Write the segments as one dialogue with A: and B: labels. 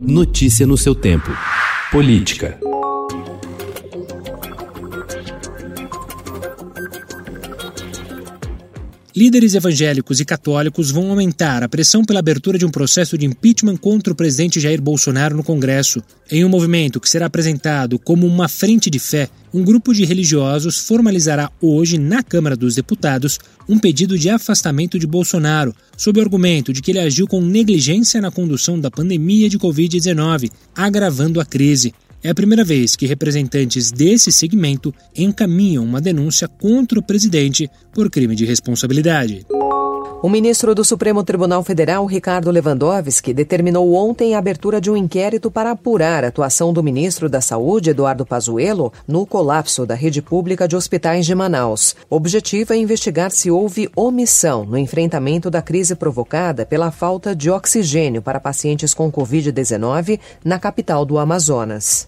A: Notícia no seu tempo. Política.
B: Líderes evangélicos e católicos vão aumentar a pressão pela abertura de um processo de impeachment contra o presidente Jair Bolsonaro no Congresso. Em um movimento que será apresentado como uma frente de fé, um grupo de religiosos formalizará hoje, na Câmara dos Deputados, um pedido de afastamento de Bolsonaro, sob o argumento de que ele agiu com negligência na condução da pandemia de Covid-19, agravando a crise. É a primeira vez que representantes desse segmento encaminham uma denúncia contra o presidente por crime de responsabilidade.
C: O ministro do Supremo Tribunal Federal, Ricardo Lewandowski, determinou ontem a abertura de um inquérito para apurar a atuação do ministro da Saúde, Eduardo Pazuello, no colapso da rede pública de hospitais de Manaus. O objetivo é investigar se houve omissão no enfrentamento da crise provocada pela falta de oxigênio para pacientes com Covid-19 na capital do Amazonas.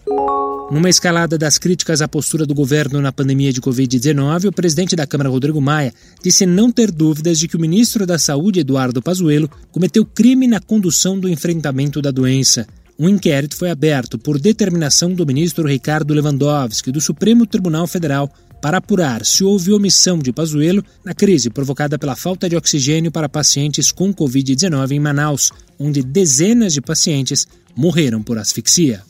B: Numa escalada das críticas à postura do governo na pandemia de Covid-19, o presidente da Câmara, Rodrigo Maia, disse não ter dúvidas de que o ministro da Saúde, Eduardo Pazuello, cometeu crime na condução do enfrentamento da doença. Um inquérito foi aberto por determinação do ministro Ricardo Lewandowski do Supremo Tribunal Federal para apurar se houve omissão de Pazuello na crise provocada pela falta de oxigênio para pacientes com Covid-19 em Manaus, onde dezenas de pacientes morreram por asfixia.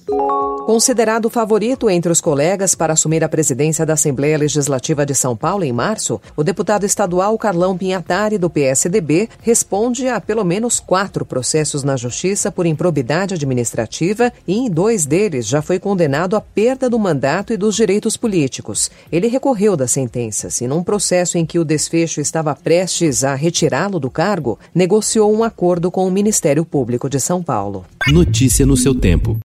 C: Considerado favorito entre os colegas para assumir a presidência da Assembleia Legislativa de São Paulo em março, o deputado estadual Carlão Pinhatari, do PSDB, responde a pelo menos quatro processos na Justiça por improbidade administrativa e em dois deles já foi condenado à perda do mandato e dos direitos políticos. Ele recorreu das sentenças e, num processo em que o desfecho estava prestes a retirá-lo do cargo, negociou um acordo com o Ministério Público de São Paulo.
A: Notícia no seu tempo.